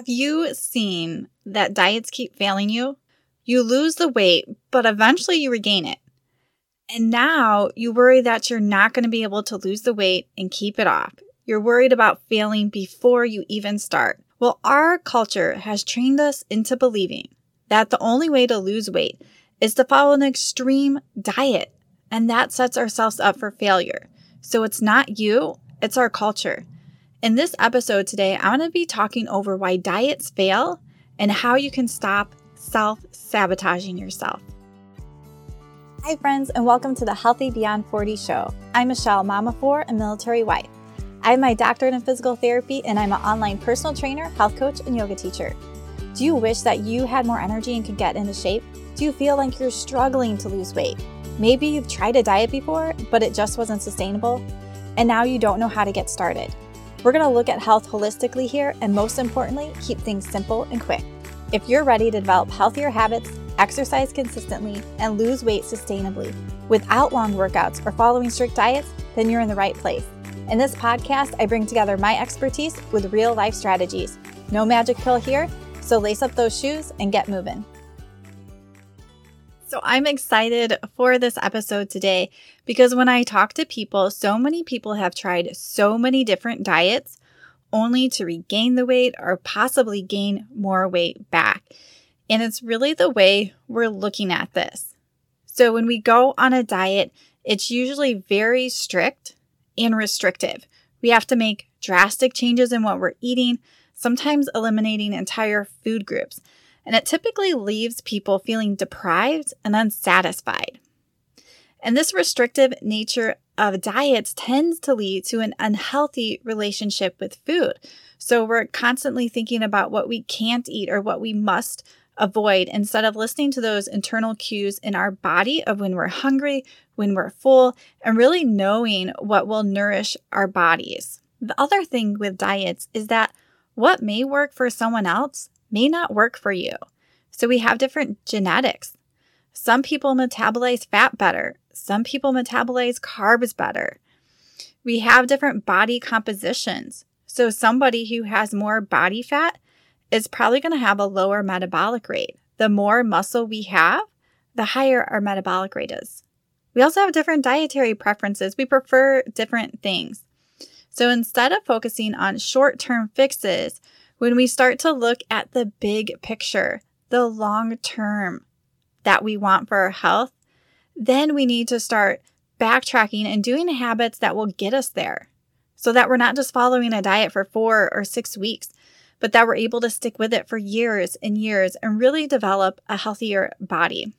Have you seen that diets keep failing you? You lose the weight, but eventually you regain it. And now you worry that you're not going to be able to lose the weight and keep it off. You're worried about failing before you even start. Well, our culture has trained us into believing that the only way to lose weight is to follow an extreme diet, and that sets ourselves up for failure. So it's not you, it's our culture. In this episode today, I'm going to be talking over why diets fail and how you can stop self sabotaging yourself. Hi, friends, and welcome to the Healthy Beyond 40 show. I'm Michele, mama four, military wife. I have my doctorate in physical therapy, and I'm an online personal trainer, health coach, and yoga teacher. Do you wish that you had more energy and could get into shape? Do you feel like you're struggling to lose weight? Maybe you've tried a diet before, but it just wasn't sustainable, and now you don't know how to get started. We're going to look at health holistically here and most importantly, keep things simple and quick. If you're ready to develop healthier habits, exercise consistently, and lose weight sustainably without long workouts or following strict diets, then you're in the right place. In this podcast, I bring together my expertise with real life strategies. No magic pill here, so lace up those shoes and get moving. So, I'm excited for this episode today because when I talk to people, so many people have tried so many different diets only to regain the weight or possibly gain more weight back. And it's really the way we're looking at this. So, when we go on a diet, it's usually very strict and restrictive. We have to make drastic changes in what we're eating, sometimes eliminating entire food groups and it typically leaves people feeling deprived and unsatisfied. And this restrictive nature of diets tends to lead to an unhealthy relationship with food. So we're constantly thinking about what we can't eat or what we must avoid instead of listening to those internal cues in our body of when we're hungry, when we're full, and really knowing what will nourish our bodies. The other thing with diets is that what may work for someone else may not work for you. So we have different genetics. Some people metabolize fat better, some people metabolize carbs better. We have different body compositions. So somebody who has more body fat is probably going to have a lower metabolic rate. The more muscle we have, the higher our metabolic rate is. We also have different dietary preferences. We prefer different things. So instead of focusing on short term fixes, when we start to look at the big picture, the long term that we want for our health, then we need to start backtracking and doing habits that will get us there so that we're not just following a diet for four or six weeks, but that we're able to stick with it for years and years and really develop a healthier body.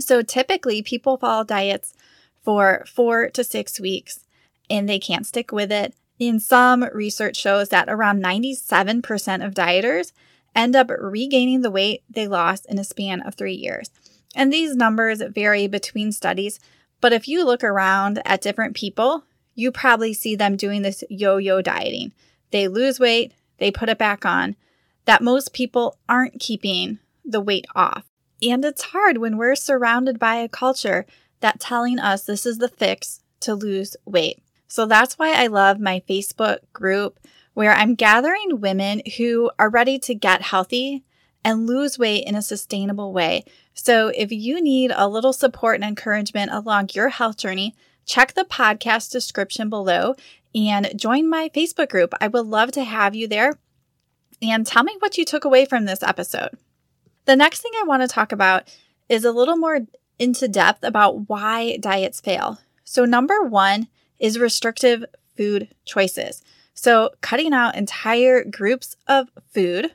So typically, people follow diets for four to six weeks and they can't stick with it in some research shows that around 97% of dieters end up regaining the weight they lost in a span of three years. And these numbers vary between studies, but if you look around at different people, you probably see them doing this yo yo dieting. They lose weight, they put it back on, that most people aren't keeping the weight off. And it's hard when we're surrounded by a culture that telling us this is the fix to lose weight. So that's why I love my Facebook group where I'm gathering women who are ready to get healthy and lose weight in a sustainable way. So if you need a little support and encouragement along your health journey, check the podcast description below and join my Facebook group. I would love to have you there. And tell me what you took away from this episode. The next thing I want to talk about is a little more into depth about why diets fail. So, number one is restrictive food choices. So, cutting out entire groups of food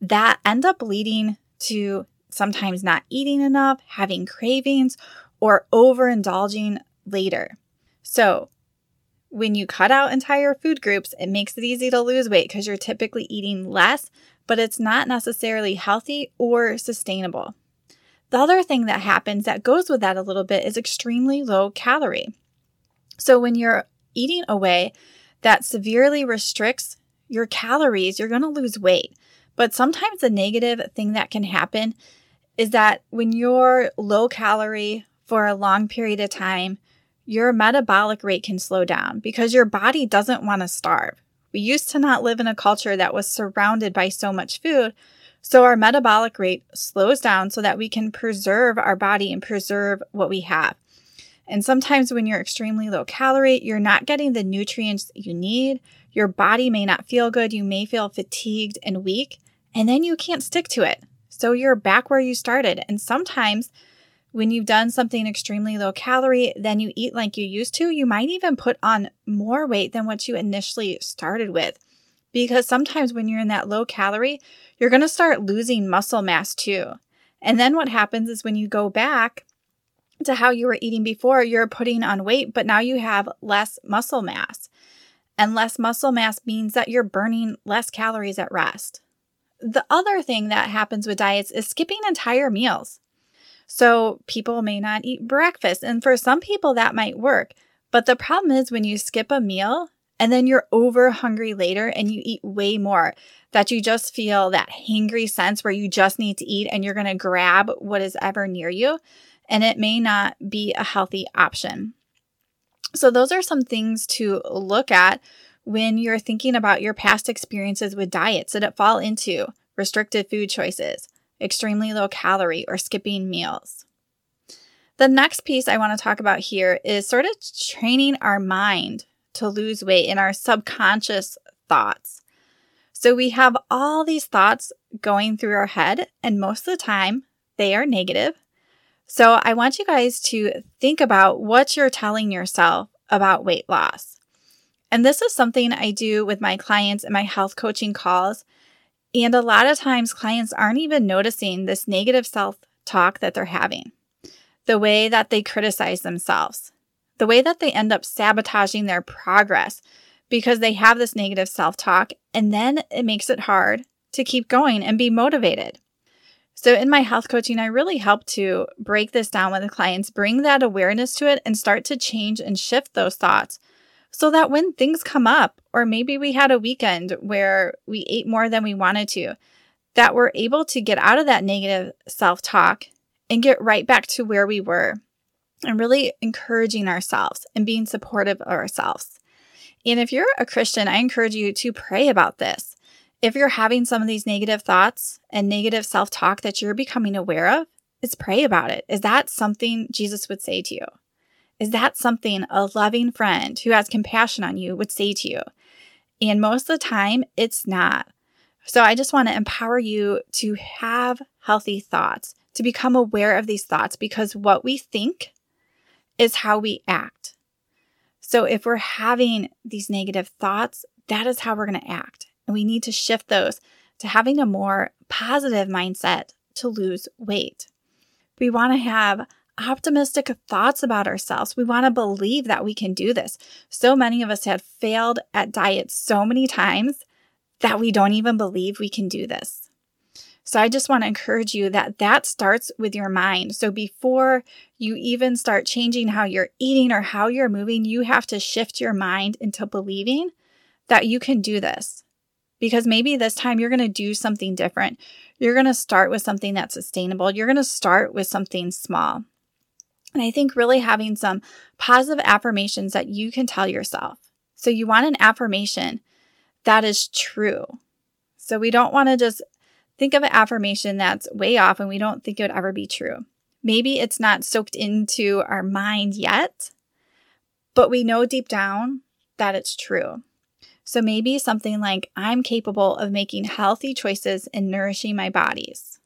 that end up leading to sometimes not eating enough, having cravings, or overindulging later. So, when you cut out entire food groups, it makes it easy to lose weight because you're typically eating less, but it's not necessarily healthy or sustainable. The other thing that happens that goes with that a little bit is extremely low calorie. So when you're eating a way that severely restricts your calories, you're going to lose weight. But sometimes the negative thing that can happen is that when you're low calorie for a long period of time, your metabolic rate can slow down because your body doesn't want to starve. We used to not live in a culture that was surrounded by so much food. So our metabolic rate slows down so that we can preserve our body and preserve what we have. And sometimes when you're extremely low calorie, you're not getting the nutrients you need. Your body may not feel good. You may feel fatigued and weak, and then you can't stick to it. So you're back where you started. And sometimes when you've done something extremely low calorie, then you eat like you used to, you might even put on more weight than what you initially started with. Because sometimes when you're in that low calorie, you're going to start losing muscle mass too. And then what happens is when you go back to how you were eating before, you're putting on weight, but now you have less muscle mass. And less muscle mass means that you're burning less calories at rest. The other thing that happens with diets is skipping entire meals. So people may not eat breakfast, and for some people that might work. But the problem is when you skip a meal and then you're over hungry later and you eat way more, that you just feel that hangry sense where you just need to eat and you're going to grab what is ever near you and it may not be a healthy option. So, those are some things to look at when you're thinking about your past experiences with diets that fall into restricted food choices, extremely low calorie, or skipping meals. The next piece I want to talk about here is sort of training our mind to lose weight in our subconscious thoughts. So we have all these thoughts going through our head, and most of the time they are negative. So I want you guys to think about what you're telling yourself about weight loss. And this is something I do with my clients in my health coaching calls. And a lot of times, clients aren't even noticing this negative self talk that they're having, the way that they criticize themselves, the way that they end up sabotaging their progress because they have this negative self talk. And then it makes it hard to keep going and be motivated. So, in my health coaching, I really help to break this down with the clients, bring that awareness to it, and start to change and shift those thoughts so that when things come up, or maybe we had a weekend where we ate more than we wanted to, that we're able to get out of that negative self talk and get right back to where we were and really encouraging ourselves and being supportive of ourselves. And if you're a Christian, I encourage you to pray about this if you're having some of these negative thoughts and negative self talk that you're becoming aware of, is pray about it. Is that something Jesus would say to you? Is that something a loving friend who has compassion on you would say to you? And most of the time, it's not. So I just want to empower you to have healthy thoughts, to become aware of these thoughts, because what we think is how we act. So if we're having these negative thoughts, that is how we're going to act. And we need to shift those to having a more positive mindset to lose weight. We want to have optimistic thoughts about ourselves. We want to believe that we can do this. So many of us have failed at diets so many times that we don't even believe we can do this. So I just want to encourage you that that starts with your mind. So before you even start changing how you're eating or how you're moving, you have to shift your mind into believing that you can do this because maybe this time you're going to do something different. You're going to start with something that's sustainable. You're going to start with something small. And I think really having some positive affirmations that you can tell yourself. So you want an affirmation that is true. So we don't want to just think of an affirmation that's way off and we don't think it would ever be true. Maybe it's not soaked into our mind yet, but we know deep down that it's true. So maybe something like, I'm capable of making healthy choices and nourishing my bodies.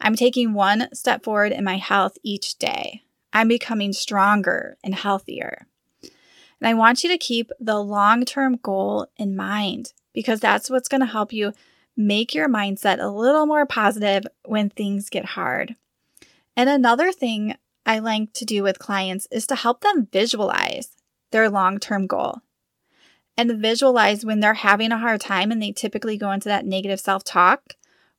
I'm taking one step forward in my health each day. I'm becoming stronger and healthier. And I want you to keep the long term goal in mind because that's what's going to help you make your mindset a little more positive when things get hard. And another thing I like to do with clients is to help them visualize their long term goal and visualize when they're having a hard time and they typically go into that negative self talk,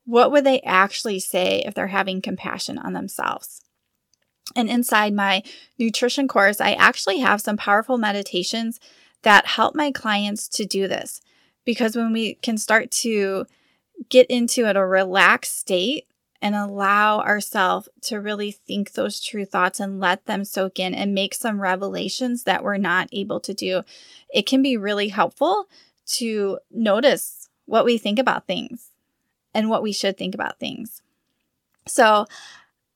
what would they actually say if they're having compassion on themselves? And inside my nutrition course, I actually have some powerful meditations that help my clients to do this. Because when we can start to get into a relaxed state, and allow ourselves to really think those true thoughts and let them soak in and make some revelations that we're not able to do. It can be really helpful to notice what we think about things and what we should think about things. So,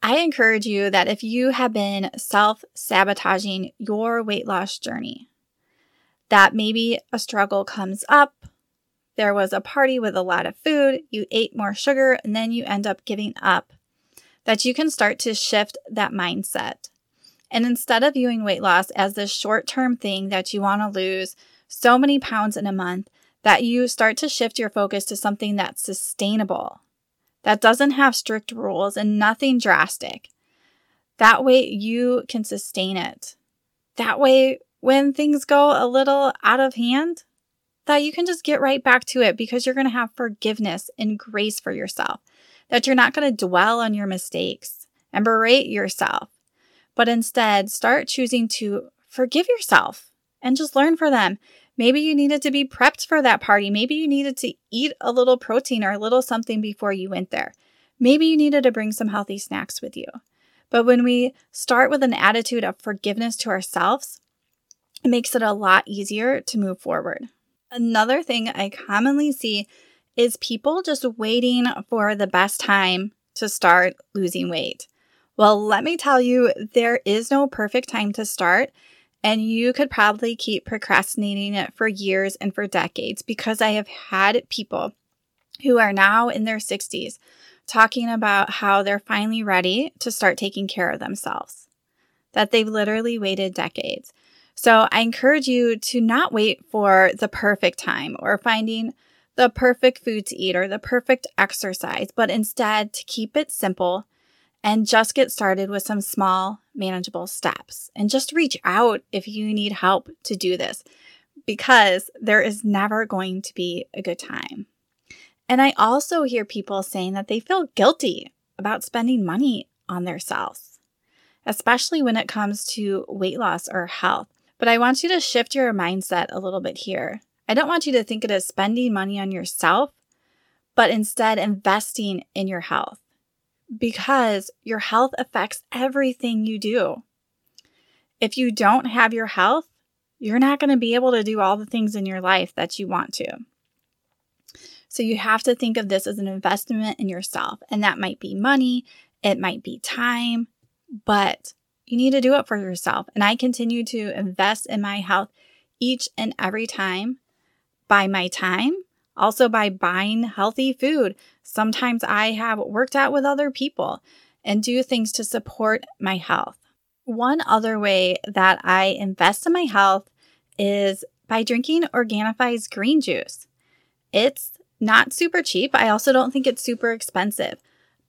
I encourage you that if you have been self sabotaging your weight loss journey, that maybe a struggle comes up, there was a party with a lot of food, you ate more sugar, and then you end up giving up, that you can start to shift that mindset. And instead of viewing weight loss as this short term thing that you want to lose so many pounds in a month, that you start to shift your focus to something that's sustainable, that doesn't have strict rules and nothing drastic. That way you can sustain it. That way, when things go a little out of hand, that you can just get right back to it because you're going to have forgiveness and grace for yourself. That you're not going to dwell on your mistakes and berate yourself, but instead start choosing to forgive yourself and just learn from them. Maybe you needed to be prepped for that party. Maybe you needed to eat a little protein or a little something before you went there. Maybe you needed to bring some healthy snacks with you. But when we start with an attitude of forgiveness to ourselves, it makes it a lot easier to move forward. Another thing I commonly see is people just waiting for the best time to start losing weight. Well, let me tell you, there is no perfect time to start, and you could probably keep procrastinating it for years and for decades because I have had people who are now in their 60s talking about how they're finally ready to start taking care of themselves, that they've literally waited decades. So I encourage you to not wait for the perfect time or finding the perfect food to eat or the perfect exercise, but instead to keep it simple and just get started with some small, manageable steps. And just reach out if you need help to do this because there is never going to be a good time. And I also hear people saying that they feel guilty about spending money on themselves, especially when it comes to weight loss or health. But I want you to shift your mindset a little bit here. I don't want you to think it as spending money on yourself, but instead investing in your health because your health affects everything you do. If you don't have your health, you're not going to be able to do all the things in your life that you want to. So you have to think of this as an investment in yourself. And that might be money, it might be time, but you need to do it for yourself. And I continue to invest in my health each and every time by my time, also by buying healthy food, Sometimes I have worked out with other people and do things to support my health. One other way that I invest in my health is by drinking Organifi's green juice. It's not super cheap. I also don't think it's super expensive,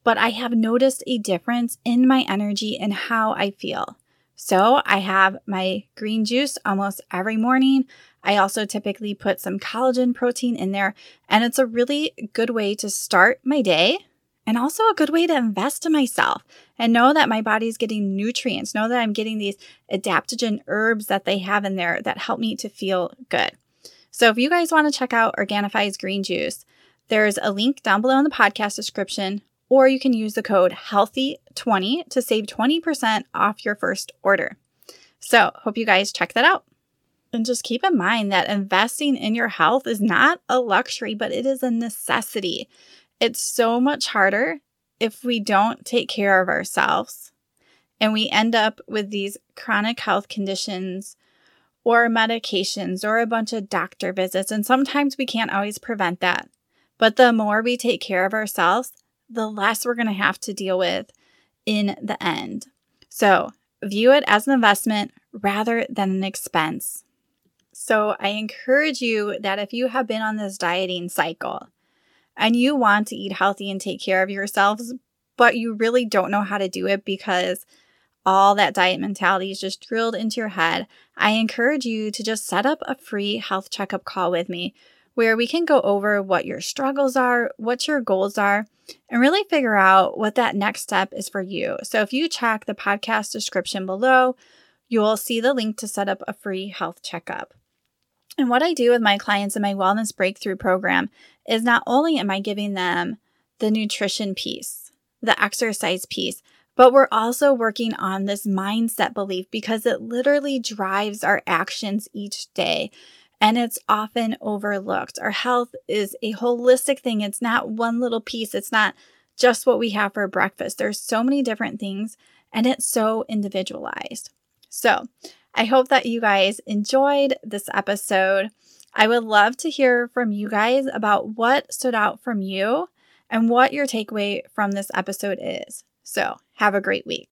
but I have noticed a difference in my energy and how I feel. So I have my green juice almost every morning. I also typically put some collagen protein in there, and it's a really good way to start my day and also a good way to invest in myself and know that my body's getting nutrients, know that I'm getting these adaptogen herbs that they have in there that help me to feel good. So if you guys want to check out Organifi's green juice, there's a link down below in the podcast description or you can use the code HEALTHY20 to save 20% off your first order. So, hope you guys check that out. And just keep in mind that investing in your health is not a luxury, but it is a necessity. It's so much harder if we don't take care of ourselves and we end up with these chronic health conditions or medications or a bunch of doctor visits. And sometimes we can't always prevent that. But the more we take care of ourselves, the less we're going to have to deal with in the end. So view it as an investment rather than an expense. So I encourage you that if you have been on this dieting cycle and you want to eat healthy and take care of yourselves, but you really don't know how to do it because all that diet mentality is just drilled into your head, I encourage you to just set up a free health checkup call with me where we can go over what your struggles are, what your goals are, and really figure out what that next step is for you. So if you check the podcast description below, you'll see the link to set up a free health checkup. And what I do with my clients in my Wellness Breakthrough program is not only am I giving them the nutrition piece, the exercise piece, but we're also working on this mindset belief because it literally drives our actions each day. And it's often overlooked. Our health is a holistic thing, it's not one little piece, it's not just what we have for breakfast. There's so many different things, and it's so individualized. So, I hope that you guys enjoyed this episode. I would love to hear from you guys about what stood out from you and what your takeaway from this episode is. So, have a great week.